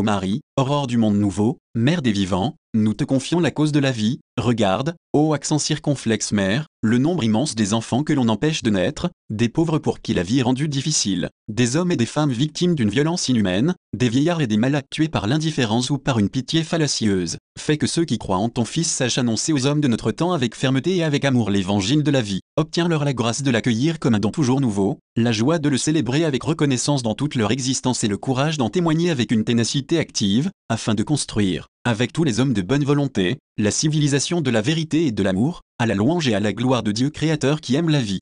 Ô Marie, aurore du monde nouveau, mère des vivants, nous te confions la cause de la vie, regarde, ô accent circonflexe mère, le nombre immense des enfants que l'on empêche de naître, des pauvres pour qui la vie est rendue difficile, des hommes et des femmes victimes d'une violence inhumaine, des vieillards et des malades tués par l'indifférence ou par une pitié fallacieuse, fais que ceux qui croient en ton Fils sachent annoncer aux hommes de notre temps avec fermeté et avec amour l'évangile de la vie, obtiens-leur la grâce de l'accueillir comme un don toujours nouveau, la joie de le célébrer avec reconnaissance dans toute leur existence et le courage d'en témoigner avec une ténacité active, afin de construire, avec tous les hommes de bonne volonté, la civilisation de la vérité et de l'amour, à la louange et à la gloire de Dieu créateur qui aime la vie.